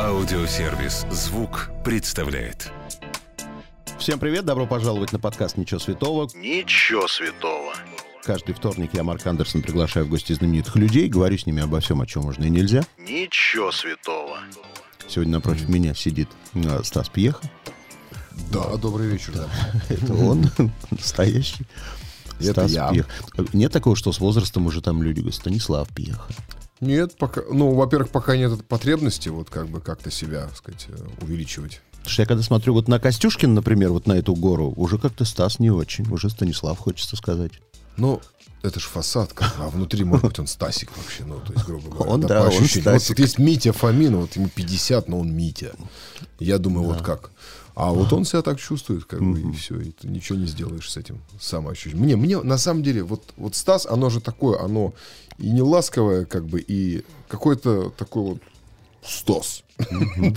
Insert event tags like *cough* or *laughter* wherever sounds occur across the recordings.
Аудиосервис «Звук» представляет. Всем привет, добро пожаловать на подкаст «Ничего святого». Ничего святого. Каждый вторник я, Марк Андерсон, приглашаю в гости знаменитых людей, говорю с ними обо всем, о чем можно и нельзя. Ничего святого. Сегодня напротив меня сидит э, Стас Пьеха. Да, добрый вечер. Да. *laughs* Это он, *laughs* настоящий. Это Стас я. Пьеха. Нет такого, что с возрастом уже там люди говорят, Станислав Пьеха. Нет, пока, ну, во-первых, пока нет потребности вот как бы как-то себя, так сказать, э, увеличивать. Потому что я когда смотрю вот на Костюшкина, например, вот на эту гору, уже как-то Стас не очень, уже Станислав хочется сказать. Ну, это ж фасад, как бы, а внутри, может быть, он Стасик вообще, ну, то есть, грубо говоря. Он, по да, он ощущениям. Вот Стасик. тут есть Митя Фомин, вот ему 50, но он Митя. Я думаю, вот как. А вот он себя так чувствует, как бы, и все, и ты ничего не сделаешь с этим самоощущением. Мне, мне, на самом деле, вот, вот Стас, оно же такое, оно и не ласковое, как бы, и какое-то такое вот Стас. *laughs*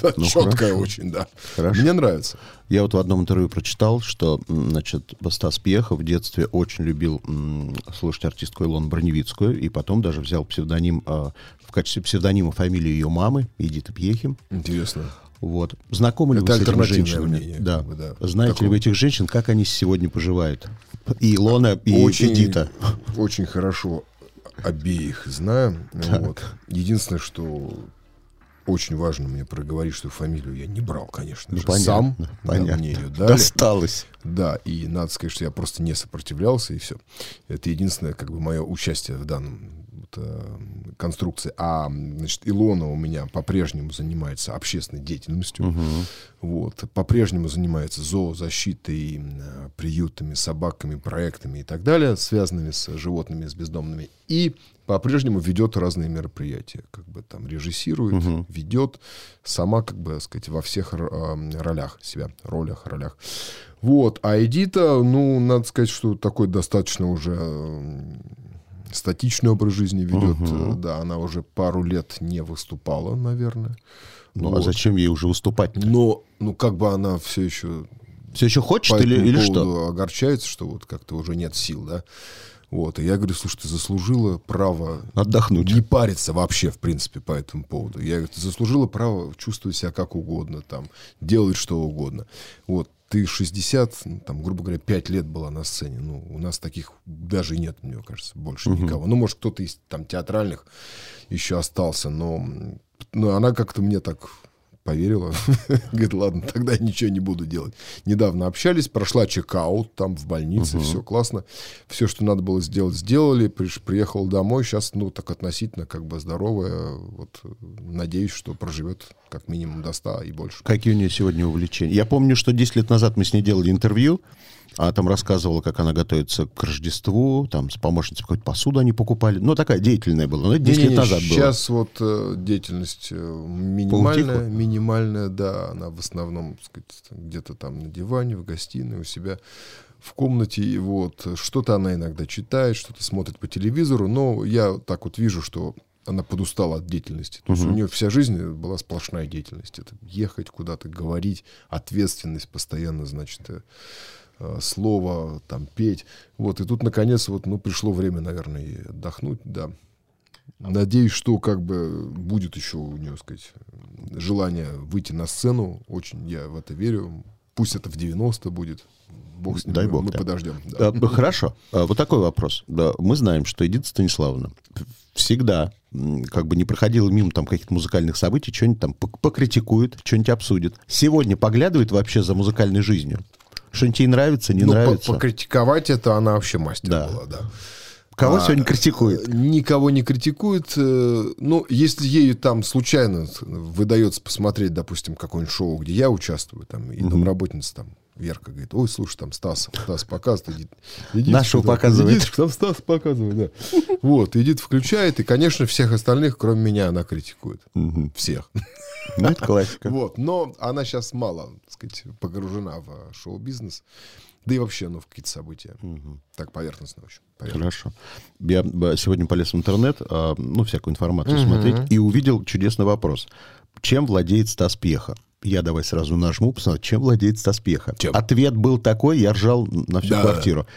Да, Ну, хорошо. очень, да. Хорошо. Мне нравится. Я вот в одном интервью прочитал, что, значит, Стас Пьеха в детстве очень любил м, слушать артистку Илону Броневицкую, и потом даже взял псевдоним, а, в качестве псевдонима фамилию ее мамы, Эдиты Пьехи. Интересно. Вот. Знакомы ли Это вы с этими женщинами? мнение, да. как бы, да. Знаете ли Такого. вы этих женщин, как они сегодня поживают? И Илона, и очень, Эдита. *laughs* очень хорошо обеих знаю. Вот. Единственное, что очень важно мне проговорить, что фамилию я не брал, конечно Ну, же, понятно, сам. Да, понятно. мне ее *laughs* дали. Досталось. Да, и надо сказать, что я просто не сопротивлялся, и все. Это единственное, как бы, мое участие в данном вот, э, конструкции. А, значит, Илона у меня по-прежнему занимается общественной деятельностью. Вот. По-прежнему занимается зоозащитой, э, приютами, собаками, проектами и так далее, связанными с животными, с бездомными. И по-прежнему ведет разные мероприятия. Как бы там режиссирует, ведет сама, как бы, так сказать, во всех э, ролях себя, ролях, ролях. Вот. А Эдита, ну, надо сказать, что такой достаточно уже статичный образ жизни ведет. Э, Да, она уже пару лет не выступала, наверное. Ну, а Вот. зачем ей уже выступать? Но, ну, как бы она все еще Все еще хочет или, или что? огорчается, что вот как-то уже нет сил, да. Вот, и я говорю, слушай, ты заслужила право Отдохнуть. не париться вообще, в принципе, по этому поводу. Я говорю, ты заслужила право чувствовать себя как угодно, там, делать что угодно. Вот, ты 60, ну, там, грубо говоря, 5 лет была на сцене. Ну, у нас таких даже и нет, мне кажется, больше никого. Ну, может, кто-то из там театральных еще остался, но, ну, она как-то мне так поверила. *laughs* Говорит, ладно, тогда я ничего не буду делать. Недавно общались, прошла чекаут там в больнице, все классно. Все, что надо было сделать, сделали. Приш- приехал домой, сейчас, ну, так относительно как бы здоровая. Вот, надеюсь, что проживет как минимум до 100 и больше. Какие у нее сегодня увлечения? Я помню, что 10 лет назад мы с ней делали интервью, а там рассказывала, как она готовится к Рождеству, там с помощницей какую-то посуду они покупали. Ну, такая деятельная была. Ну, это 10 лет Не-не-не, назад было. Сейчас вот э, деятельность э, минимальная, Поутихла? минимальная, да, она в основном, так сказать, где-то там на диване, в гостиной, у себя в комнате, и вот что-то она иногда читает, что-то смотрит по телевизору, но я так вот вижу, что она подустала от деятельности. То есть у нее вся жизнь была сплошная деятельность. Это ехать куда-то, говорить, ответственность постоянно, значит, э, э, слово, там, петь. Вот, и тут, наконец, вот, ну, пришло время, наверное, отдохнуть, да. Надеюсь, что как бы будет еще у нее, сказать, желание выйти на сцену. Очень я в это верю. Пусть это в 90 будет. Бог с ним, Дай бог, мы да. подождем. да. А, Хорошо. А, Вот такой вопрос. Мы знаем, что Эдита Станиславовна всегда как бы не проходила мимо там каких-то музыкальных событий, что-нибудь там пок- покритикует, что-нибудь обсудит. Сегодня поглядывает вообще за музыкальной жизнью. Что-нибудь ей нравится, не Ну, нравится? покритиковать это она вообще мастер Да. была, да. Кого А, сегодня критикует? Никого не критикует. э, Ну, если ей там случайно выдается посмотреть, допустим, какое-нибудь шоу, где я участвую, там, и домработница там Верка говорит, ой, слушай, там Стас, Стас показывает. Иди, иди, Нашего туда, показывает. иди, там Стас показывает, да. Вот, Эдит включает, и, конечно, всех остальных, кроме меня, она критикует. Всех. Ну, это классика. Вот, но она сейчас мало, так сказать, погружена в шоу-бизнес. Да и вообще, ну, в какие-то события. Так поверхностно очень. поверхностно. Хорошо. Я б, сегодня полез в интернет, а, ну, всякую информацию смотреть, и увидел чудесный вопрос. Чем владеет Стас Пьеха? Я давай сразу нажму, посмотрю, чем владеет Стас Пьеха. Чем? Ответ был такой, я ржал на всю Да. квартиру.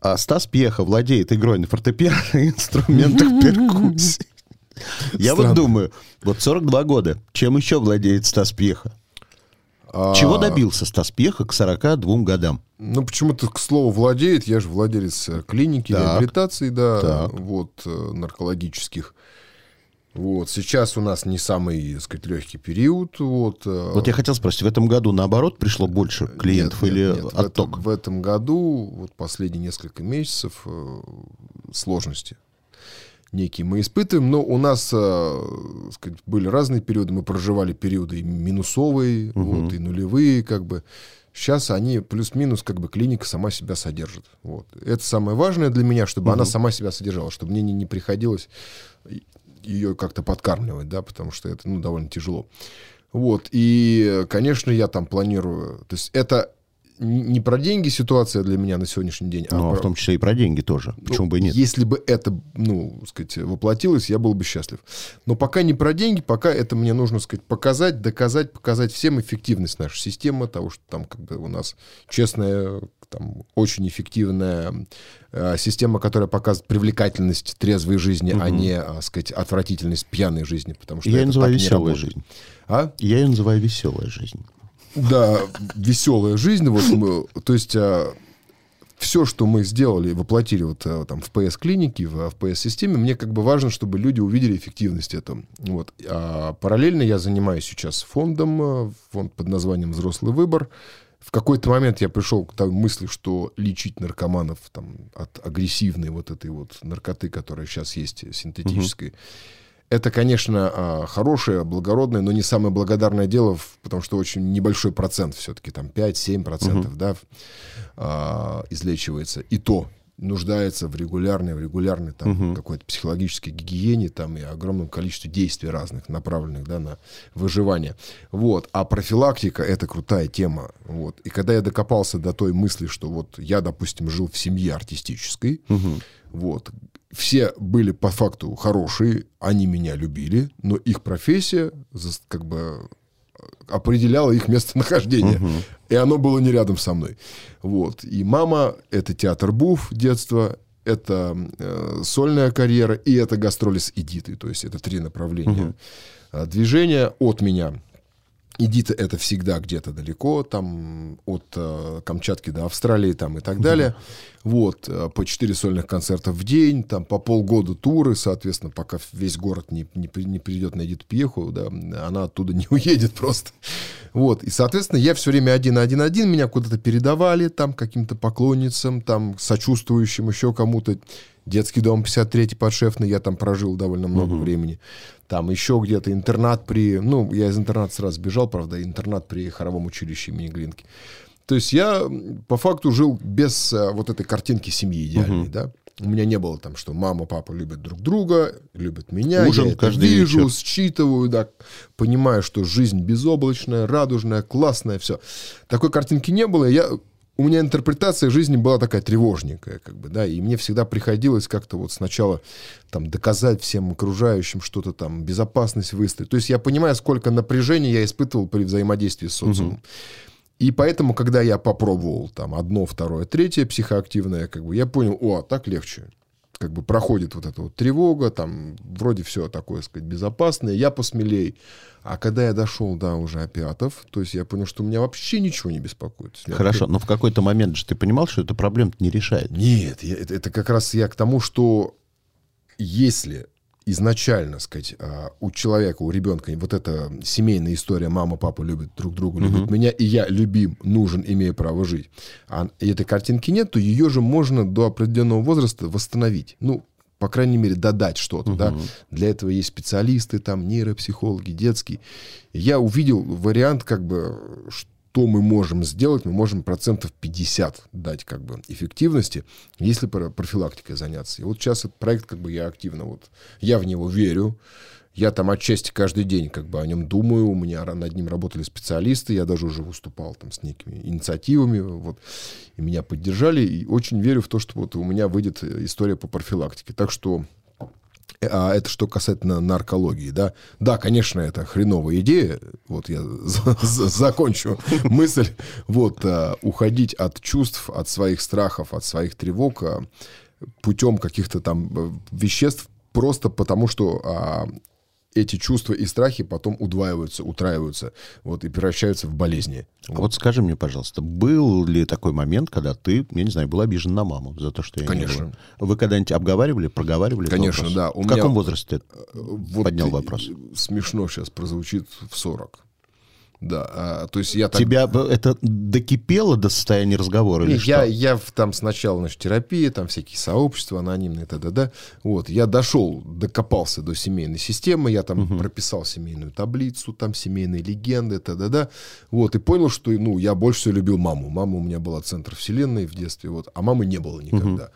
А Стас Пьеха владеет игрой на фортепиано и инструментах перкуссии. *laughs* Я вот думаю, вот 42 года, чем еще владеет Стас Пьеха? А, Чего добился Стас Пьеха к 42 годам? Ну, почему-то, к слову, владеет. Я же владелец э, клиники Так. реабилитации, да, Так. вот, э, наркологических. Вот, сейчас у нас не самый, так сказать, легкий период, вот. э, Вот я хотел спросить, в этом году наоборот пришло больше клиентов Нет, нет, или нет, в этом- отток? В этом, году, вот последние несколько месяцев, э, сложности некие мы испытываем, но у нас э, сказать, были разные периоды, мы проживали периоды и минусовые, вот, и нулевые, как бы. Сейчас они плюс-минус, как бы клиника сама себя содержит. Вот. Это самое важное для меня, чтобы она сама себя содержала, чтобы мне не, не приходилось ее как-то подкармливать, да, потому что это, ну, довольно тяжело. Вот, и, конечно, я там планирую, то есть это не про деньги ситуация для меня на сегодняшний день, Ну, а про- в том числе и про деньги тоже. Почему ну, бы и нет? Если бы это, ну, сказать, воплотилось, я был бы счастлив. Но пока не про деньги, пока это мне нужно, сказать, показать, доказать, показать всем эффективность нашей системы, того, что там как бы у нас честная, там, очень эффективная э, система, которая показывает привлекательность трезвой жизни, а не, а, сказать, отвратительность пьяной жизни, потому что Я это называю так веселая жизнь. А? Я ее называю веселая жизнь. Да, веселая жизнь. Вот мы, то есть все, что мы сделали, воплотили вот а, там в ПС-клинике, в ПС-системе, мне как бы важно, чтобы люди увидели эффективность этого. Вот. А параллельно я занимаюсь сейчас фондом, а, фонд под названием «Взрослый выбор». В какой-то момент я пришел к той мысли, что лечить наркоманов там, от агрессивной вот этой вот наркоты, которая сейчас есть, синтетической, это, конечно, а, хорошее, благородное, но не самое благодарное дело, потому что очень небольшой процент все-таки, там 5-7 процентов, да, а, излечивается. И то нуждается в регулярной, в регулярной там, какой-то психологической гигиене там, и огромном количестве действий разных, направленных да, на выживание. Вот. А профилактика — это крутая тема. Вот. И когда я докопался до той мысли, что вот я, допустим, жил в семье артистической, вот. Все были по факту хорошие, они меня любили, но их профессия как бы определяла их местонахождение. И оно было не рядом со мной. Вот. И мама — это театр Буф детства, это э, сольная карьера и это гастроли с Эдитой. То есть это три направления э, движения от меня. Эдита это всегда где-то далеко, там от э, Камчатки до Австралии там и так далее. Вот, э, по 4 сольных концерта в день, там по полгода туры, соответственно, пока весь город не, не, не придет на Эдиту Пьеху, да, она оттуда не *laughs* уедет просто. Вот, и, соответственно, я все время один-один-один, меня куда-то передавали, там, каким-то поклонницам, там, сочувствующим еще кому-то. Детский дом 53-й подшефный, я там прожил довольно много времени. Там еще где-то интернат при... Ну, я из интерната сразу бежал, правда, интернат при хоровом училище имени Глинки. То есть я по факту жил без э, вот этой картинки семьи идеальной, да. У меня не было там, что мама, папа любят друг друга, любят меня, Ужин я это каждый вижу, вечер. считываю, да, понимаю, что жизнь безоблачная, радужная, классная, все. Такой картинки не было, я у меня интерпретация жизни была такая тревожненькая, как бы, да, и мне всегда приходилось как-то вот сначала там доказать всем окружающим что-то там, безопасность выстроить. То есть я понимаю, сколько напряжения я испытывал при взаимодействии с социумом. И поэтому, когда я попробовал там одно, второе, третье психоактивное, как бы я понял, о, так легче. Как бы проходит вот эта вот тревога, там вроде все такое, сказать, безопасное, я посмелей. А когда я дошел до уже опиатов, то есть я понял, что меня вообще ничего не беспокоит. Меня Хорошо, но в какой-то момент же ты понимал, что эта проблема не решает. нет, я- это, это как раз я к тому, что если изначально, сказать, а, у человека, у ребенка вот эта семейная история, мама, папа любят друг друга, любят меня, и я любим, нужен, имею право жить, а этой картинки нет, то ее же можно до определенного возраста восстановить. Ну, по крайней мере, додать что-то, да. Для этого есть специалисты, там, нейропсихологи, детские. Я увидел вариант, как бы, что мы можем сделать, мы можем процентов 50 дать, как бы, эффективности, если про- профилактикой заняться. И вот сейчас этот проект, как бы, я активно, вот, я в него верю, я там отчасти каждый день как бы о нем думаю, у меня над ним работали специалисты, я даже уже выступал там с некими инициативами, вот, и меня поддержали, и очень верю в то, что вот у меня выйдет э, история по профилактике. Так что а это что касательно наркологии, да? Да, конечно, это хреновая идея. Вот я *laughs* за- за- закончу *laughs* мысль. Вот, а, уходить от чувств, от своих страхов, от своих тревог а, путем каких-то там э, веществ, просто потому, что а, эти чувства и страхи потом удваиваются, утраиваются, вот, и превращаются в болезни. А вот скажи мне, пожалуйста, был ли такой момент, когда ты, я не знаю, был обижен на маму за то, что я Конечно. не был? Вы когда-нибудь обговаривали, проговаривали Конечно, да. У В меня- каком возрасте ты Вот поднял вопрос? Смешно сейчас прозвучит в 40. Да, а, то есть я так... Тебя это докипело до состояния разговора или Нет, что? я, я в- там сначала, значит, терапия, там всякие сообщества анонимные, т.д. Вот, я дошел, докопался до семейной системы, я там прописал семейную таблицу, там семейные легенды, т.д. Вот, и понял, что, ну, я больше всего любил маму. Мама у меня была центр вселенной в детстве, вот, а мамы не было никогда.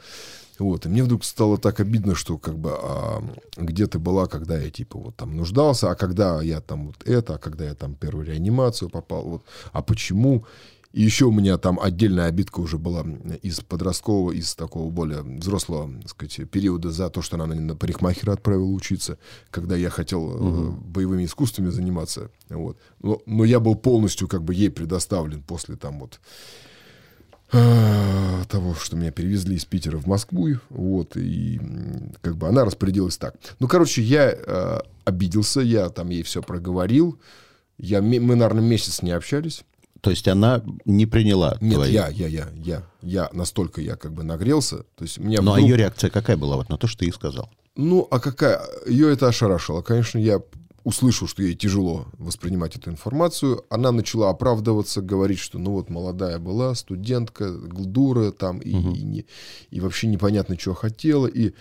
Вот, и мне вдруг стало так обидно, что как бы а, где ты была, когда я типа вот там нуждался, а когда я там вот это, а когда я там первую реанимацию попал, вот, а почему? И еще у меня там отдельная обидка уже была из подросткового, из такого более взрослого, так сказать, периода за то, что она на парикмахера отправила учиться, когда я хотел э, боевыми искусствами заниматься. Вот. Но, но я был полностью как бы ей предоставлен после там вот того, что меня перевезли из Питера в Москву, вот, и как бы она распорядилась так. Ну, короче, я э, обиделся, я там ей все проговорил, я, мы, наверное, месяц не общались. То есть она не приняла Нет, твои... я, я, я, я, я настолько я как бы нагрелся, то есть меня Ну, а вдруг- ее реакция какая была вот на то, что ты ей сказал? Ну, а какая? Ее это ошарашило. Конечно, я услышал, что ей тяжело воспринимать эту информацию. Она начала оправдываться, говорить, что ну вот молодая была, студентка, гл- дура там, и, и, не- и вообще непонятно, чего хотела. И,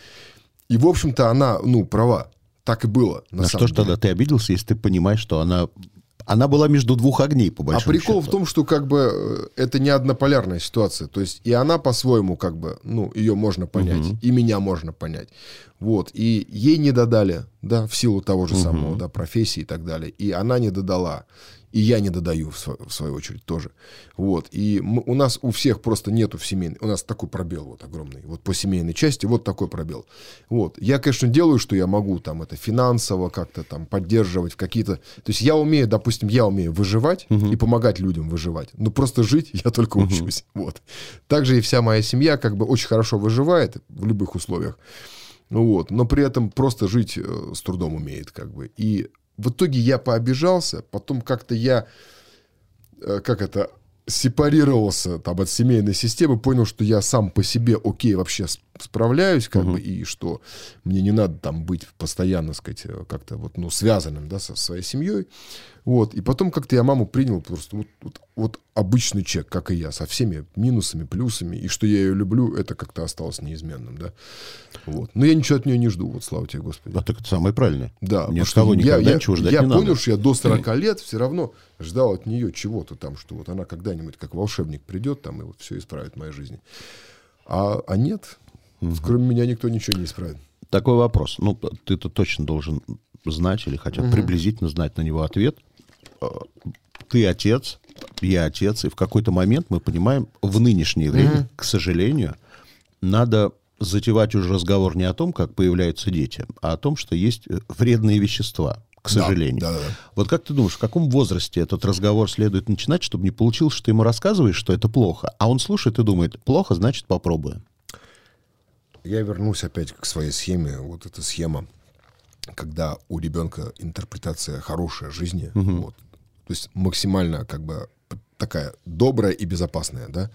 и в общем-то, она, ну, права. Так и было, на На что ж тогда ты обиделся, если ты понимаешь, что она... Она была между двух огней, по А большому прикол счету. в том, что как бы э, это не однополярная ситуация. То есть и она по-своему как бы, ну, ее можно понять, и меня можно понять. Вот. И ей не додали, да, в силу того же самого, да, профессии и так далее. И она не додала. И я не додаю, в, сво- в свою очередь, тоже. Вот. И мы- у нас у всех просто нету в семейной... У нас такой пробел вот огромный. Вот по семейной части вот такой пробел. Вот. Я, конечно, делаю, что я могу там это финансово как-то там поддерживать в какие-то... То есть я умею, допустим, я умею выживать и помогать людям выживать. Но просто жить я только учусь. *laughs* Вот. Также и вся моя семья как бы очень хорошо выживает в любых условиях. Вот. Но при этом просто жить э, с трудом умеет как бы. И в итоге я пообижался, потом как-то я, э, как это, сепарировался там, от семейной системы, понял, что я сам по себе окей вообще справляюсь, как бы, и что мне не надо там быть постоянно, сказать, э, как-то вот, ну, связанным, да, со своей семьей. Вот, и потом как-то я маму принял просто вот, вот, вот обычный человек, как и я, со всеми минусами, плюсами, и что я ее люблю, это как-то осталось неизменным, да. Вот. Но я ничего от нее не жду, вот слава тебе, Господи. А так это самое правильное. Да, Ни от что кого я, никогда я- ничего ждать я не понял, надо. что я до 40 *clears throat* лет все равно ждал от нее чего-то там, что вот она когда-нибудь как волшебник придет там и вот все исправит в моей жизни. А, а нет, кроме меня никто ничего не исправит. Такой вопрос. Ну, ты-то точно должен знать или хотя бы приблизительно знать на него ответ. Э, Ты отец, я отец, и в какой-то момент мы понимаем, в нынешнее время, к сожалению, надо затевать уже разговор не о том, как появляются дети, а о том, что есть э, вредные вещества, к сожалению. да, да, да. Вот как ты думаешь, в каком возрасте этот разговор следует начинать, чтобы не получилось, что ты ему рассказываешь, что это плохо, а он слушает и думает, плохо, значит попробуем. Я вернусь опять к своей схеме. Вот эта схема, когда у ребенка интерпретация хорошая жизни, вот, то есть максимально как бы такая добрая и безопасная, да,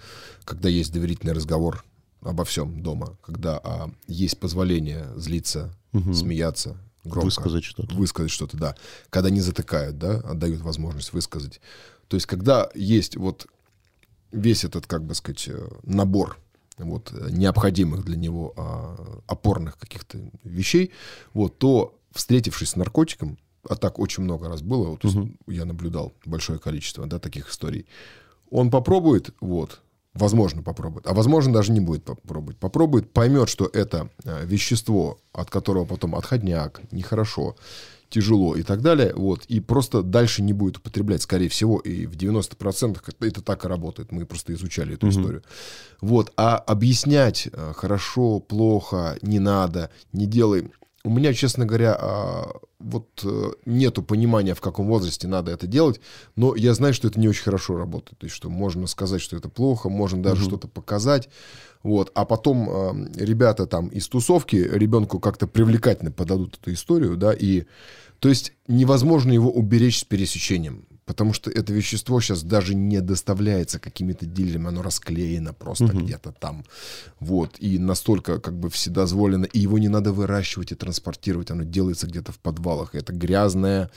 когда есть доверительный разговор обо всем дома, когда а, есть позволение злиться, смеяться, громко. Высказать что-то. Высказать что-то, да. Когда не затыкают, да, отдают возможность высказать. То есть когда есть вот весь этот, как бы сказать, э, набор вот, э, необходимых для него а, опорных каких-то вещей, вот, то, встретившись с наркотиком, а так очень много раз было, вот, есть я наблюдал большое количество да, таких историй, он попробует, вот, возможно, попробует, а возможно, даже не будет попробовать. Попробует, поймет, что это а, вещество, от которого потом отходняк, нехорошо, тяжело и так далее, вот, и просто дальше не будет употреблять, скорее всего, и в 90% это, так и работает, мы просто изучали эту историю. Вот, а объяснять э, хорошо, плохо, не надо, не делай, у меня, честно говоря, а, вот э, нету понимания, в каком возрасте надо это делать, но я знаю, что это не очень хорошо работает. То есть, что можно сказать, что это плохо, можно даже Мгм. что-то показать. Вот. А потом э, ребята там из тусовки ребенку как-то привлекательно подадут эту историю, да, и то есть невозможно его уберечь с пересечением, потому что это вещество сейчас даже не доставляется какими-то дилерами, оно расклеено просто где-то там, вот, и настолько как бы вседозволено, и его не надо выращивать и транспортировать, оно делается где-то в подвалах, это грязное,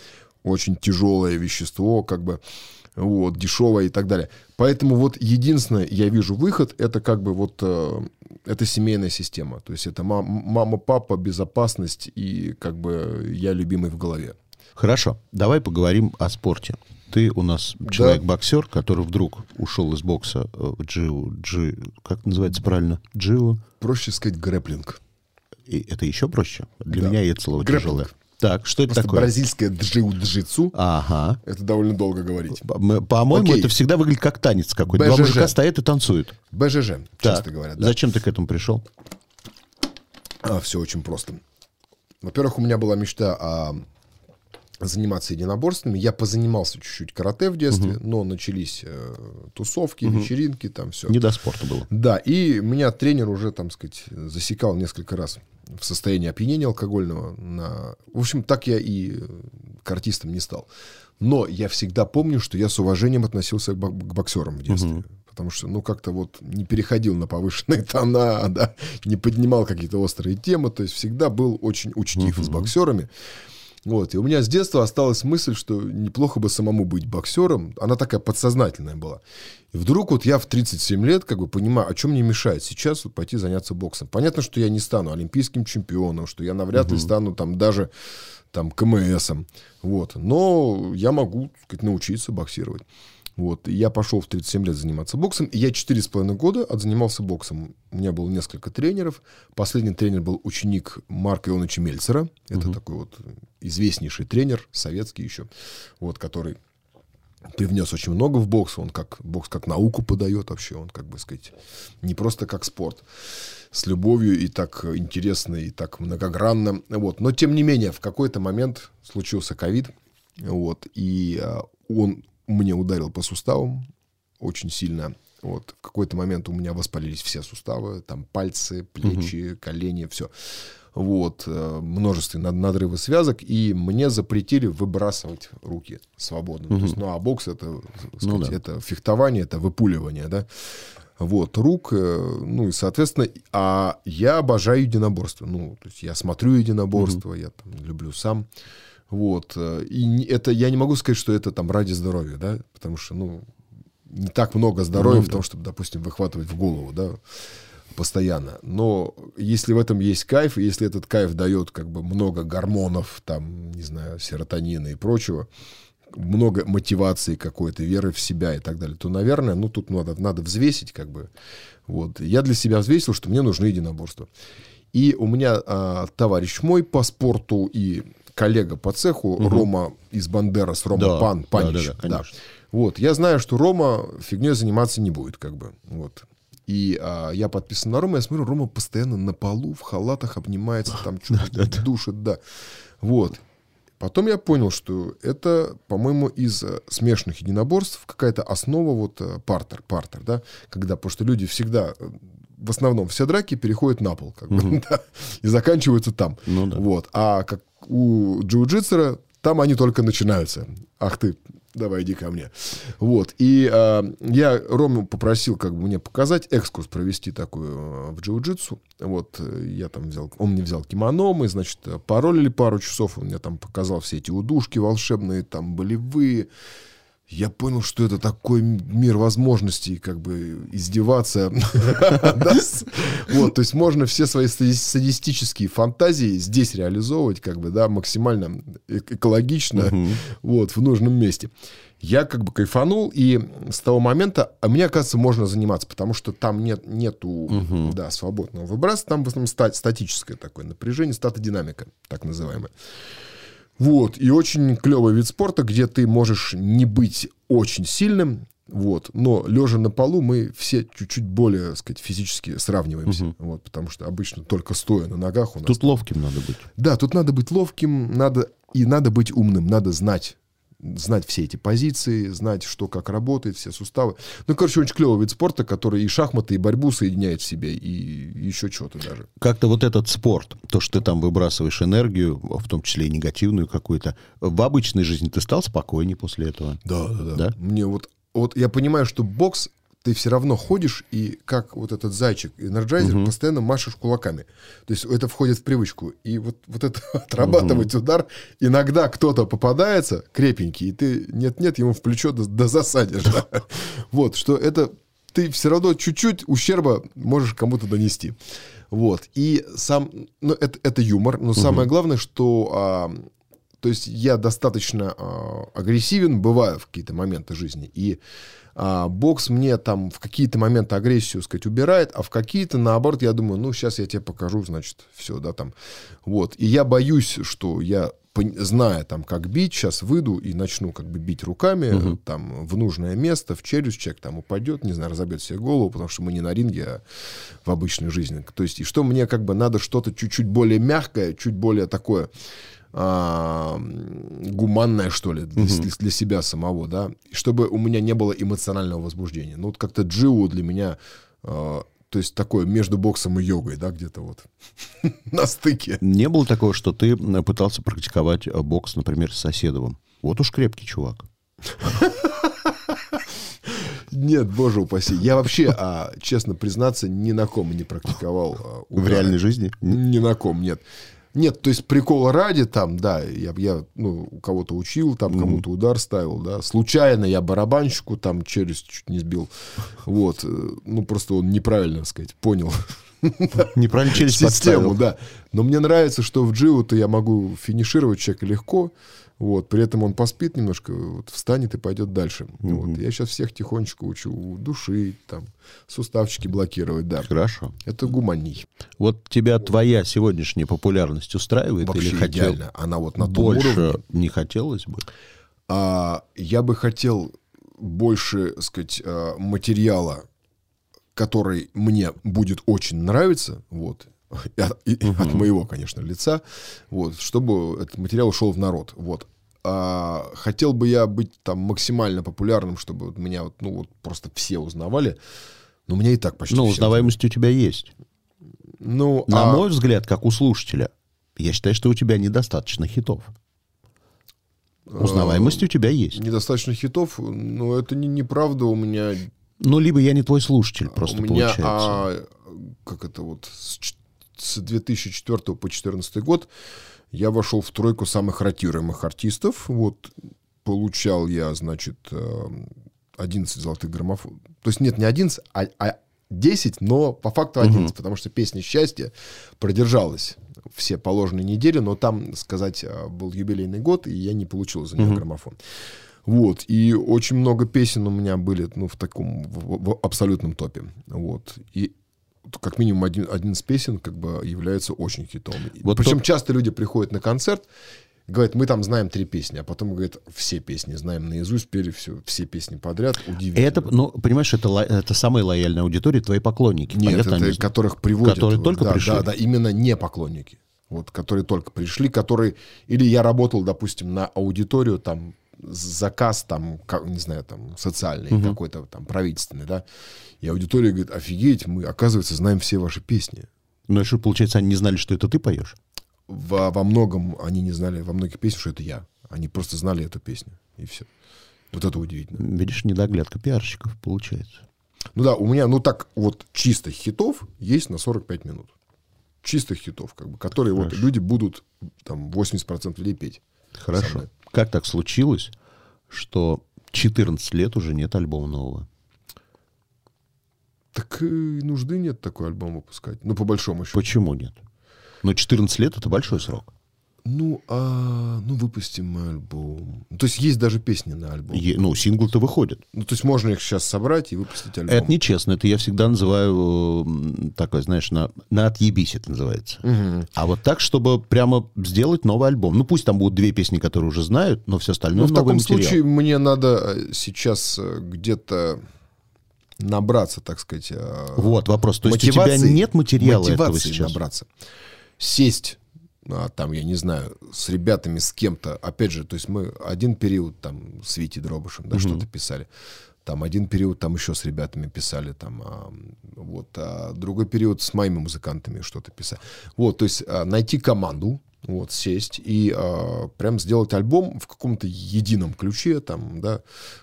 очень тяжелое вещество, как бы, вот, дешевое и так далее. Поэтому вот единственное, я вижу выход, это как бы вот, э, это семейная система. То есть это мам- мама, папа, безопасность и как бы я любимый в голове. Хорошо, давай поговорим о спорте. Ты у нас человек-боксер, который вдруг ушел из бокса э, в джиу, джи, как называется правильно? Джиу. Проще сказать грэплинг. И это еще проще? Для Да. меня это слово Грэпплинг. тяжелое. Так, что это Просто такое? бразильское джиу-джитсу. Ага. Это довольно долго говорить. По-моему, это всегда выглядит как танец какой-то. Два мужика стоят и танцуют. БЖЖ, часто Так, говорят. Да? Зачем ты к этому пришел? А, все очень просто. Во-первых, у меня была мечта а, заниматься единоборствами. Я позанимался чуть-чуть карате в детстве, но начались э, тусовки, вечеринки, там все. Не до спорта было. Да, и меня тренер уже, там сказать, засекал несколько раз в состоянии опьянения алкогольного. На... В общем, так я и э, к артистам не стал. Но я всегда помню, что я с уважением относился к, бок- к боксерам в детстве. Потому что, ну, как-то вот не переходил на повышенные *laughs* тона, да, не поднимал какие-то острые темы. То есть всегда был очень учтив с боксерами. Вот. И у меня с детства осталась мысль, что неплохо бы самому быть боксером. Она такая подсознательная была. И вдруг вот я в 37 лет как бы понимаю, о чем мне мешает сейчас вот пойти заняться боксом. Понятно, что я не стану олимпийским чемпионом, что я навряд ли стану там даже там КМСом. Вот. Но я могу так сказать, научиться боксировать. Вот. И я пошел в 37 лет заниматься боксом. И я 4,5 года отзанимался боксом. У меня было несколько тренеров. Последний тренер был ученик Марка Ионовича Мельцера. Это такой вот известнейший тренер, советский еще, вот, который привнес очень много в бокс. Он как бокс как науку подает вообще. Он, как бы сказать, не просто как спорт с любовью и так интересно, и так многогранно. Вот. Но, тем не менее, в какой-то момент случился ковид. Вот, и а, он мне ударил по суставам очень сильно. Вот. В какой-то момент у меня воспалились все суставы, там пальцы, плечи, колени, все. Вот, э, множество над- надрывы связок, и мне запретили выбрасывать руки свободно. То есть, ну, а бокс это, так Ну сказать, да. это фехтование, это выпуливание, да. Вот, рук, э, ну и, соответственно, а я обожаю единоборство. Ну, то есть я смотрю единоборство, я там люблю сам. Вот, э, и это, я не могу сказать, что это там ради здоровья, да, потому что, ну, не так много здоровья Ну в том, чтобы, допустим, выхватывать в голову, да, постоянно. Но если в этом есть кайф, если этот кайф дает как бы много гормонов, там, не знаю, серотонина и прочего, много мотивации какой-то, веры в себя и так далее, то, наверное, ну, тут надо, надо взвесить как бы. Вот. Я для себя взвесил, что мне нужны единоборства. И у меня а, товарищ мой по спорту и коллега по цеху, Рома из Бандерас, Рома Да, Пан, да, Панич. да, да, конечно. Вот, я знаю, что Рома фигней заниматься не будет, как бы, вот. И а, я подписан на Рома, я смотрю, Рома постоянно на полу, в халатах обнимается, там что-то душит, да. Вот. Потом я понял, что это, по-моему, из э, смешанных единоборств какая-то основа вот э, партер, партер, да, когда, потому что люди всегда, э, в основном все драки переходят на пол, как бы, *laughs* да, и заканчиваются там. Ну да. Вот. А как у джиу-джитсера, там они только начинаются. Ах ты, давай иди ко мне. Вот. И э, я Рому попросил как бы мне показать, экскурс провести такую э, в джиу-джитсу. Вот. э, Я там взял, он мне взял кимоно, мы, значит, паролили пару часов, он мне там показал все эти удушки волшебные, там, болевые. Я понял, что это такой мир возможностей, как бы издеваться. *laughs* Вот, то есть можно все свои сади- садистические фантазии здесь реализовывать, как бы, да, максимально экологично, вот, в нужном месте. Я как бы кайфанул, и с того момента, а мне, оказывается, можно заниматься, потому что там нет, нету, да, свободного выбрасывания, там в основном ста- статическое такое напряжение, статодинамика, так называемая. Вот, и очень клевый вид спорта, где ты можешь не быть очень сильным, Вот. Но лежа на полу мы все чуть-чуть более, так сказать, физически сравниваемся. Мгм. Вот, потому что обычно только стоя на ногах у нас. Тут ловким надо быть. Да, тут надо быть ловким, надо и надо быть умным, надо знать знать все эти позиции, знать, что как работает, все суставы. Ну, короче, очень клевый вид спорта, который и шахматы, и борьбу соединяет в себе, и еще что-то даже. Как-то вот этот спорт, то, что ты там выбрасываешь энергию, в том числе и негативную какую-то, в обычной жизни ты стал спокойнее после этого? Да, да, да. Да? Мне вот, вот я понимаю, что бокс ты все равно ходишь и как вот этот зайчик энерджайзер постоянно машешь кулаками. То есть это входит в привычку. И вот, вот это *laughs* отрабатывать удар, иногда кто-то попадается крепенький, и ты нет-нет, ему в плечо да, да засадишь. да. *laughs* Вот, что это ты все равно чуть-чуть ущерба можешь кому-то донести. Вот. И сам, ну, это, это юмор, но самое главное, что а, то есть я достаточно а, агрессивен, бываю в какие-то моменты жизни. И а, бокс мне там в какие-то моменты агрессию, сказать, убирает, а в какие-то, наоборот, я думаю, ну, сейчас я тебе покажу, значит, все, да, там. Вот. И я боюсь, что я, зная там, как бить, сейчас выйду и начну как бы бить руками, там, в нужное место, в челюсть, человек там упадет, не знаю, разобьет себе голову, потому что мы не на ринге, а в обычной жизни. То есть, и что мне как бы надо что-то чуть-чуть более мягкое, чуть более такое, а, гуманное, что ли, для, для- для себя самого, да, чтобы у меня не было эмоционального возбуждения. Ну, вот как-то джиу для меня, а, то есть такое между боксом и йогой, да, где-то вот *laughs* на стыке. Не было такого, что ты пытался практиковать э, бокс, например, с Соседовым? Вот уж крепкий чувак. Нет, боже упаси. Я вообще, а, честно признаться, ни на ком не практиковал а, В реальной жизни? Ни на ком, нет. Нет, то есть прикола ради там, да, я, я ну, у кого-то учил, там кому-то удар ставил, да. Случайно я барабанщику там челюсть чуть не сбил. Вот. э, Ну, просто он неправильно, так сказать, понял *laughs* Неправильно челюсть систему, да. Но мне нравится, что в джиу-то я могу финишировать человека легко, вот, при этом он поспит немножко, вот, встанет и пойдет дальше. Вот. Я сейчас всех тихонечко учу душить, там, суставчики блокировать, да. Хорошо. Это гуманней. Вот тебя твоя сегодняшняя популярность устраивает Вообще или хотел идеально. Она вот на том больше уровне. не хотелось бы? А, я бы хотел больше, так сказать, а, материала, который мне будет очень нравиться, вот, от, и от моего, конечно, лица, вот, чтобы этот материал ушел в народ, вот. А, хотел бы я быть там максимально популярным, чтобы вот меня вот, ну вот просто все узнавали, но меня и так почти Ну, узнаваемость у тебя есть. Ну, На а- мой взгляд, как у слушателя, я считаю, что у тебя недостаточно хитов. Узнаваемость у тебя есть. недостаточно хитов, но это не, неправда, у меня Ну, либо я не твой слушатель, просто у меня, получается. а, как это вот, с, с 2004 по 2014 год я вошел в тройку самых ротируемых артистов. Вот, получал я, значит, э, 11 золотых граммофонов. То есть нет, не 11, а, а 10, но по факту 11, потому что песня «Счастье» продержалась все положенные недели, но там, сказать, э, был юбилейный год, и я не получил за нее граммофон. Вот, и очень много песен у меня были, ну, в таком, в, в абсолютном топе, вот, и как минимум один, один из песен как бы является очень хитом. Вот Причем тот- часто люди приходят на концерт, говорят, мы там знаем три песни, а потом говорят, все песни знаем наизусть, пели все, все песни подряд, удивительно. Это, ну, понимаешь, это, это самая лояльная аудитория, твои поклонники. Нет, Понятно, это они- которых приводят. Которые вот, только да, пришли? Да, да, именно не поклонники. Вот, которые только пришли, которые... Или я работал, допустим, на аудиторию, там, заказ, там, как, не знаю, там, социальный, какой-то там, правительственный, да, и аудитория говорит, офигеть, мы, оказывается, знаем все ваши песни. Ну, и что, получается, они не знали, что это ты поешь? Во, во многом они не знали, во многих песнях, что это я. Они просто знали эту песню, и все. Вот это удивительно. Видишь, недоглядка пиарщиков получается. Ну да, у меня, ну так, вот чистых хитов есть на 45 минут. Чистых хитов, как бы, которые вот люди будут там 80% людей петь. Хорошо. Как так случилось, что 14 лет уже нет альбома нового? Так э, нужды нет такой альбом выпускать. Ну, по большому счету. Почему нет? Ну, 14 лет — это большой срок. Ну, а, ну, выпустим альбом. То есть есть даже песни на альбом. Е- ну, сингл-то выходит. Ну, то есть можно их сейчас собрать и выпустить альбом. Это нечестно, это я всегда называю, м, такой, знаешь, на, на отъебись это называется. Мгм. А вот так, чтобы прямо сделать новый альбом. Ну, пусть там будут две песни, которые уже знают, но все остальное Ну, в таком материал. случае мне надо э, сейчас э, где-то набраться, так сказать. э, Вот вопрос. То есть у тебя нет материала этого сейчас? набраться. Сесть, там, я не знаю, с ребятами, с кем-то. Опять же, то есть мы один период там с Витей Дробышем, да, что-то писали. Там один период там еще с ребятами писали, там, а, вот, а другой период с моими музыкантами что-то писали. Вот, то есть а, найти команду, вот, сесть и а, прям сделать альбом в каком-то едином ключе, там, да,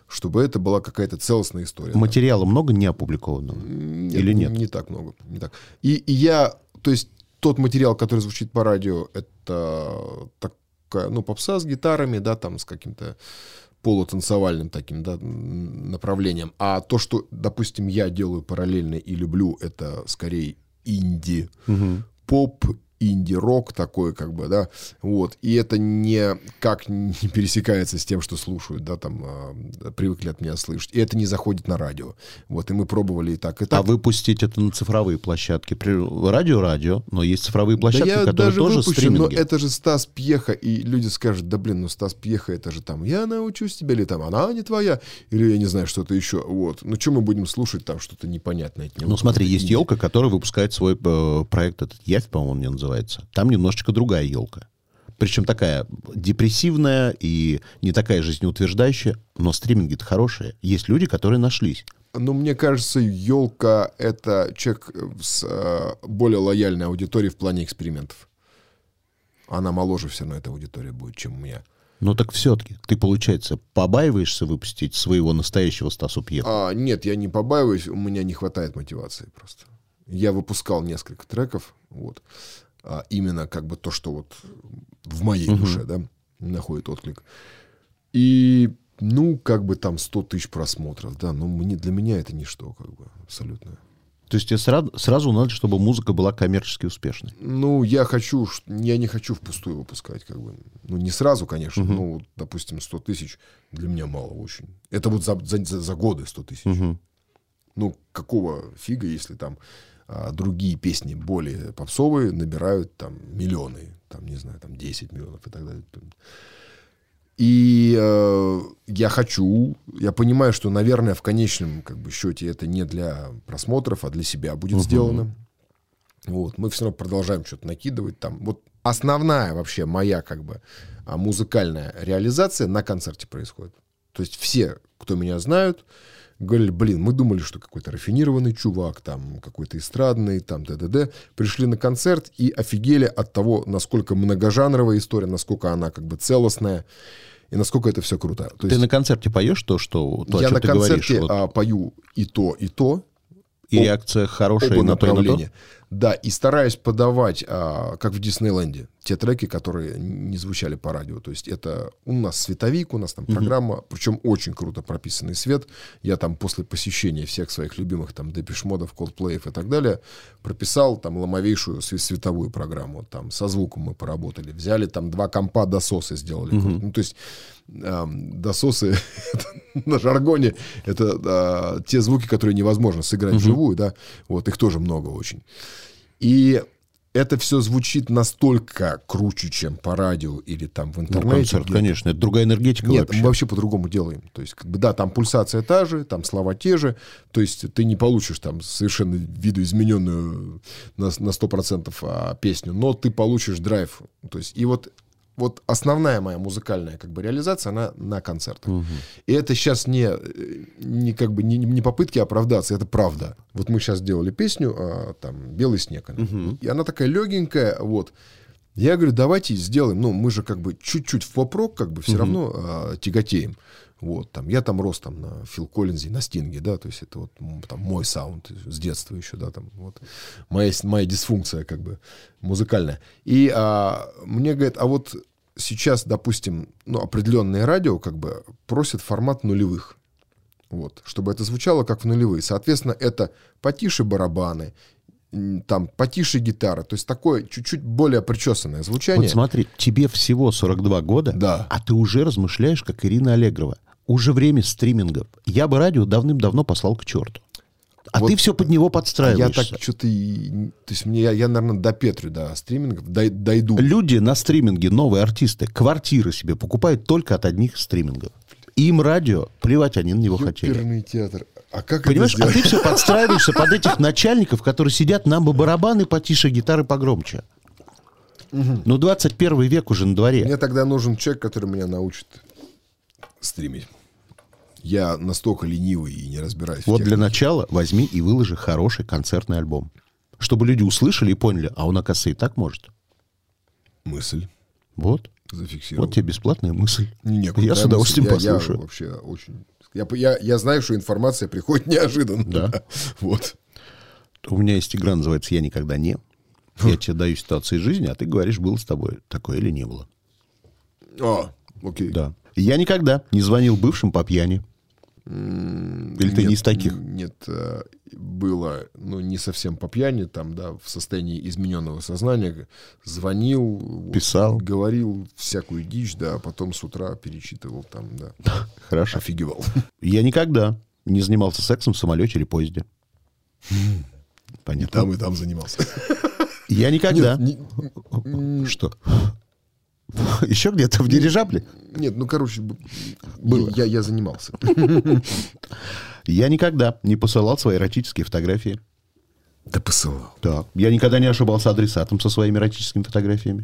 чтобы это была какая-то целостная история. да. Материала много не опубликованного? Нет, Или нет? Не так много. Не так. И, и я, то есть тот материал, который звучит по радио, это такая, ну, попса с гитарами, да, там, с каким-то полутанцевальным таким, да, направлением. А то, что, допустим, я делаю параллельно и люблю, это скорее инди, поп, инди-рок такой, как бы, да, вот, и это никак не пересекается с тем, что слушают, да, там, а, привыкли от меня слышать, и это не заходит на радио, вот, и мы пробовали и так, и так. А выпустить это на цифровые площадки? Радио-радио, но есть цифровые площадки, да я которые даже тоже выпущу, но стриминги. это же Стас Пьеха, и люди скажут, да блин, ну Стас Пьеха, это же там, я научусь тебя, или там, она не твоя, или я не знаю, что-то еще, вот. Ну, что мы будем слушать там, что-то непонятное? Ну смотри, есть елка, которая выпускает свой э, проект, этот Явь, по-моему, он мне называется. Там немножечко другая елка. Причем такая депрессивная и не такая жизнеутверждающая, но стриминги-то хорошие. Есть люди, которые нашлись. Ну, мне кажется, елка это человек с э, более лояльной аудиторией в плане экспериментов. Она моложе все равно эта аудитория будет, чем у меня. Но так все-таки ты, получается, побаиваешься выпустить своего настоящего Стасу Пьеху? А, нет, я не побаиваюсь, у меня не хватает мотивации просто. Я выпускал несколько треков, вот, а, именно как бы то, что вот в моей душе, да, находит отклик. И, ну, как бы там 100 тысяч просмотров, да, но мне, для меня это ничто, как бы, абсолютно. То есть тебе сразу, сразу надо, чтобы музыка была коммерчески успешной. Ну, я хочу, я не хочу впустую выпускать, как бы. Ну, не сразу, конечно, ну, допустим, 100 тысяч для меня мало очень. Это вот за, за, за- годы 100 тысяч. Ну, какого фига, если там а, другие песни более попсовые набирают там миллионы, там, не знаю, там 10 миллионов и так далее. И э, я хочу, я понимаю, что, наверное, в конечном как бы, счете это не для просмотров, а для себя будет сделано. Вот, мы все равно продолжаем что-то накидывать там. Вот основная вообще моя как бы а, музыкальная реализация на концерте происходит. То есть все, кто меня знают, говорили, блин, мы думали, что какой-то рафинированный чувак, там какой-то эстрадный, там д.д.д. Пришли на концерт и офигели от того, насколько многожанровая история, насколько она как бы целостная и насколько это все круто. То Ты есть на концерте поешь то, что, то о я чем на ты говоришь, концерте вот, а, пою и то, и то, и об- реакция хорошая оба на то, и на то? Да, и стараюсь подавать, а, как в Диснейленде, те треки, которые не звучали по радио. То есть это у нас световик, у нас там программа, причем очень круто прописанный свет. Я там после посещения всех своих любимых там Депешмодов, Coldplay и так далее прописал там ломовейшую све- световую программу. Там со звуком мы поработали. Взяли там два компа дососы сделали. круто. Ну, то есть эм, дососы на жаргоне это а, те звуки, которые невозможно сыграть вживую, да, вот их тоже много очень. И это все звучит настолько круче, чем по радио или там в Ну, интернете. концерт, где-то. конечно, это другая энергетика Нет, вообще. мы вообще по-другому делаем. То есть, как бы, да, там пульсация та же, там слова те же. То есть, ты не получишь там совершенно видоизмененную на, на 100% а, песню, но ты получишь драйв. То есть, и вот, вот основная моя музыкальная как бы реализация, она на концертах. И это сейчас не, э, не как бы не, не попытки оправдаться, это правда. Вот мы сейчас делали песню, а, там, «Белый снег». она. И она такая легенькая, вот. Я говорю, давайте сделаем, ну, мы же как бы чуть-чуть в поп-рок как бы все равно а, тяготеем. Вот, там, я там рос там на Фил Коллинзе, на Стинге, да, то есть это вот там мой саунд с детства еще, да, там вот моя, моя дисфункция как бы музыкальная. И а, мне говорят, а вот сейчас, допустим, ну, определенные радио как бы просят формат нулевых. Вот, чтобы это звучало как в нулевые. Соответственно, это потише барабаны, там потише гитара, то есть такое чуть-чуть более причесанное звучание. Вот смотри, тебе всего 42 года, Да. а ты уже размышляешь, как Ирина Аллегрова. Уже время стримингов. Я бы радио давным-давно послал к черту. А Вот. ты все под него А я подстраиваешься. так что-то, то есть мне, я, я, наверное, до Петрю, до стримингов дай- дойду. Люди на стриминге, новые артисты, квартиры себе покупают только от одних стримингов. Им радио, плевать они на него хотели. Ёперный театр. А как Понимаешь, это а ты все подстраиваешься под этих начальников, которые сидят, нам бы барабаны потише, гитары погромче. Ну, 21 век уже на дворе. Мне тогда нужен человек, который меня научит стримить. Я настолько ленивый и не разбираюсь Вот для начала возьми и выложи хороший концертный альбом. Чтобы люди услышали и поняли, а он, оказывается, и так может. мысль Вот. зафиксировал. Вот тебе бесплатная мысль. Не, Я с удовольствием. Я- послушаю. Я вообще очень... Я, я, я знаю, что информация приходит *laughs* неожиданно. Да. *laughs* Вот. У меня есть игра, называется «Я никогда не». Я тебе даю ситуации жизни, а ты говоришь, было с тобой такое или не было. А, окей. Да. Я никогда не звонил бывшим по пьяни. Или ты не из таких? Нет, э, было, ну, не совсем по пьяни, там, да, в состоянии измененного сознания. Звонил, вот, Писал. говорил всякую дичь, да, а потом с утра перечитывал там, да. *laughs* Хорошо. Офигевал. Я никогда не занимался сексом в самолете или поезде. *laughs* Понятно. Там и там занимался. Я никогда... Нет, не- Что? *laughs* Еще где-то в дирижабле? нет, ну, короче, Было. Я, я занимался. *laughs* Я никогда не посылал свои эротические фотографии. Да посылал. Так. Я никогда не ошибался адресатом со своими эротическими фотографиями.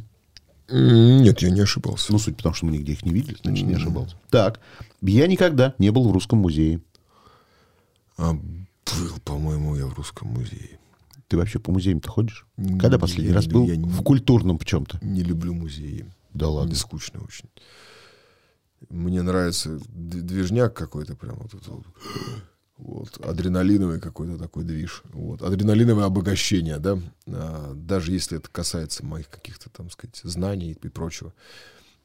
Нет, я не ошибался. Ну, суть потому, что мы нигде их не видели, значит, не ошибался. Так. Я никогда не был в русском музее. А, был, по-моему, я в русском музее. Ты вообще по музеям-то ходишь? Когда Я последний не раз был я не- в культурном в чем-то? Не люблю музеи. Да ладно. Скучно очень. Мне нравится движняк какой-то прям вот, вот. Вот, адреналиновый какой-то такой движ. Вот, адреналиновое обогащение, да, А, даже если это касается моих каких-то, там, сказать, знаний и прочего.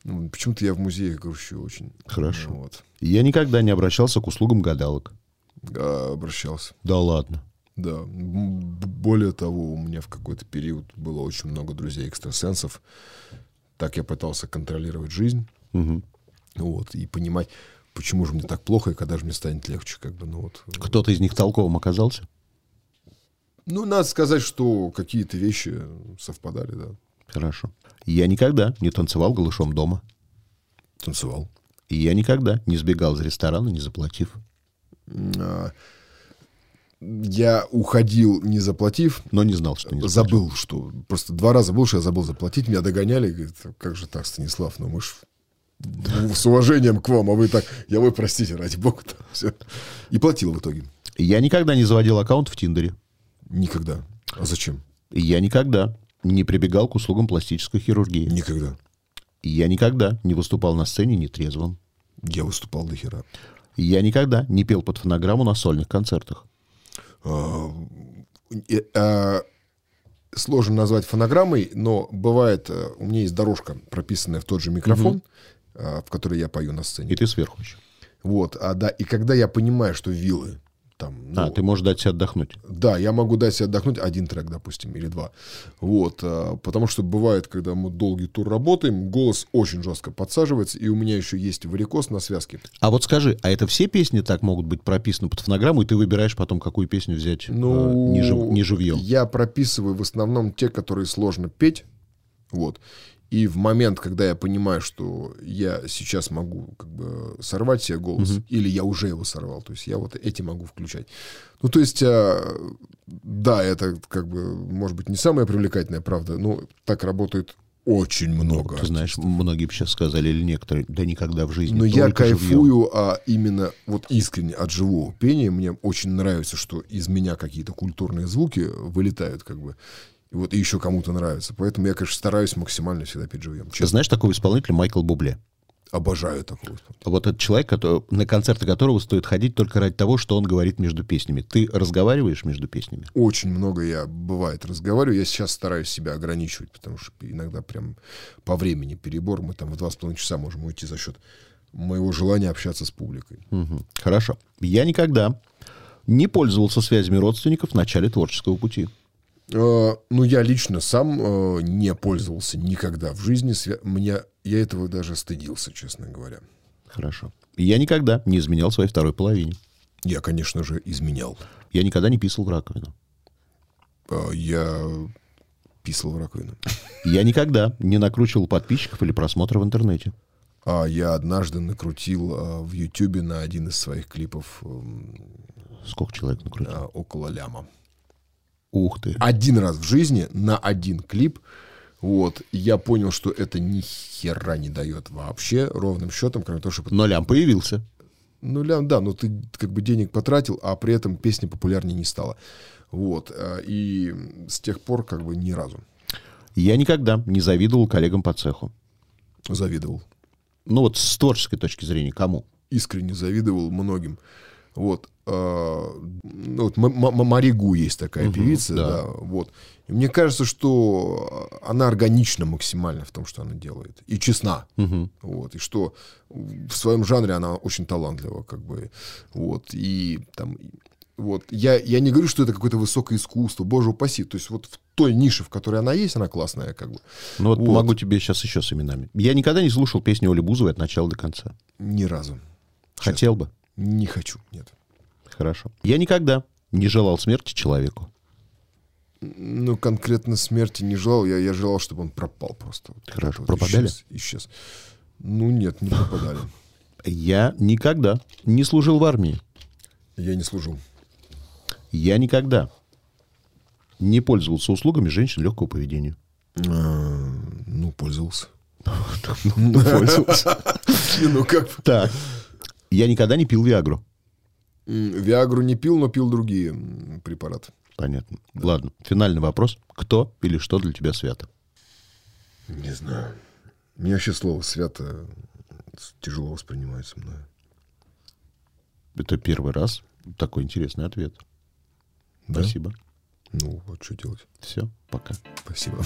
Ну, почему-то я в музеях грущу очень. Хорошо. Вот. Я никогда не обращался к услугам гадалок. А, обращался. Да ладно. Да. Более того, у меня в какой-то период было очень много друзей-экстрасенсов. Так я пытался контролировать жизнь. Мгм. Вот, и понимать, почему же мне так плохо, и когда же мне станет легче, как бы, ну вот. Кто-то из них толковым оказался? Ну, надо сказать, что какие-то вещи совпадали, да. Хорошо. Я никогда не танцевал голышом дома. Танцевал. И я никогда не сбегал из ресторана, не заплатив. А, Я уходил, не заплатив, Но не знал, что не заплатил. забыл, что... Просто два раза был, что я забыл заплатить, меня догоняли, говорит, как же так, Станислав, ну мы ж с уважением к вам, а вы так, я вы простите, ради бога, там, всё. И платил в итоге. Я никогда не заводил аккаунт в Тиндере. Никогда. А зачем? Я никогда не прибегал к услугам пластической хирургии. Никогда. Я никогда не выступал на сцене нетрезвым. Я выступал до хера. Я никогда не пел под фонограмму на сольных концертах. А, э, а, Сложно назвать фонограммой, но бывает, э, у меня есть дорожка, прописанная в тот же микрофон, в которой я пою на сцене. И ты сверху еще. Вот, а да, и когда я понимаю, что вилы там, ну, А, ты можешь дать себе отдохнуть. да, я могу дать себе отдохнуть один трек, допустим, или два. Вот, а, потому что бывает, когда мы долгий тур работаем, голос очень жестко подсаживается, и у меня еще есть варикоз на связке. А вот скажи, а это все песни так могут быть прописаны под фонограмму, и ты выбираешь потом, какую песню взять Ну, э, не, жив- не живьем? Я прописываю в основном те, которые сложно петь. Вот. И в момент, когда я понимаю, что я сейчас могу как бы сорвать себе голос, или я уже его сорвал, то есть я вот эти могу включать. Ну, то есть, а, да, это как бы, может быть, не самая привлекательная правда, но так работает очень много. Ты знаешь, многие бы сейчас сказали, или некоторые, да никогда в жизни. Но я только живьем. кайфую, а именно вот искренне от живого пения. Мне очень нравится, что из меня какие-то культурные звуки вылетают, как бы. И вот и еще кому-то нравится. Поэтому я, конечно, стараюсь максимально всегда петь живьем. Ты Честно, знаешь такого исполнителя Майкл Бубле? обожаю такого. Вот этот человек, который- на концерты которого стоит ходить только ради того, что он говорит между песнями. Ты разговариваешь между песнями? Очень много я, бывает, разговариваю. Я сейчас стараюсь себя ограничивать, потому что иногда прям по времени перебор. Мы там в два с половиной часа можем уйти за счет моего желания общаться с публикой. Мгм. Хорошо. Я никогда не пользовался связями родственников в начале творческого пути. Э, ну, я лично сам э, не пользовался никогда в жизни. Меня... Я этого даже стыдился, честно говоря. Хорошо. Я никогда не изменял своей второй половине. Я, конечно же, изменял. Я никогда не писал в раковину. Э, Я писал в раковину. Я никогда не накручивал подписчиков или просмотров в интернете. А я однажды накрутил в Ютубе на один из своих клипов эм, Сколько человек накрутил? около ляма. Ух ты. Один раз в жизни на один клип. Вот. Я понял, что это ни хера не дает вообще ровным счетом, кроме того, что... Но лям появился. Ну, лям, да, но ты как бы денег потратил, а при этом песня популярнее не стала. Вот. э, И с тех пор как бы ни разу Я никогда не завидовал коллегам по цеху. завидовал. Ну вот с творческой точки зрения, кому? искренне завидовал многим. Вот, ну, вот Маригу есть такая певица, да. да. вот. И мне кажется, что она органична максимально в том, что она делает, и честна, вот, и что в своем жанре она очень талантлива, как бы, вот, и там, вот, я, я не говорю, что это какое-то высокое искусство, боже упаси, то есть вот в той нише, в которой она есть, она классная, как бы, Ну вот, Вот. могу тебе сейчас еще с именами. Я никогда не слушал песни Оли Бузовой от начала до конца. ни разу. Хотел бы. Не хочу, нет. Хорошо. Я никогда не желал смерти человеку. Ну, конкретно смерти не желал. Я, я желал, чтобы он пропал просто. Хорошо. вот Пропадали? Исчез, исчез. Ну, нет, не пропадали. *laughs* Я никогда не служил в армии. Я не служил. Я никогда не пользовался услугами женщин легкого поведения. А, Ну, пользовался. *laughs* Пользовался. *laughs* Ну, как... Так. Я никогда не пил Виагру. Виагру не пил, но пил другие препараты. Понятно. Ладно. Финальный вопрос. Кто или что для тебя свято? Не знаю. Мне вообще слово «свято» тяжело воспринимается мною. Это первый раз такой интересный ответ. Да? Спасибо. Ну, вот что делать. Все, пока. Спасибо.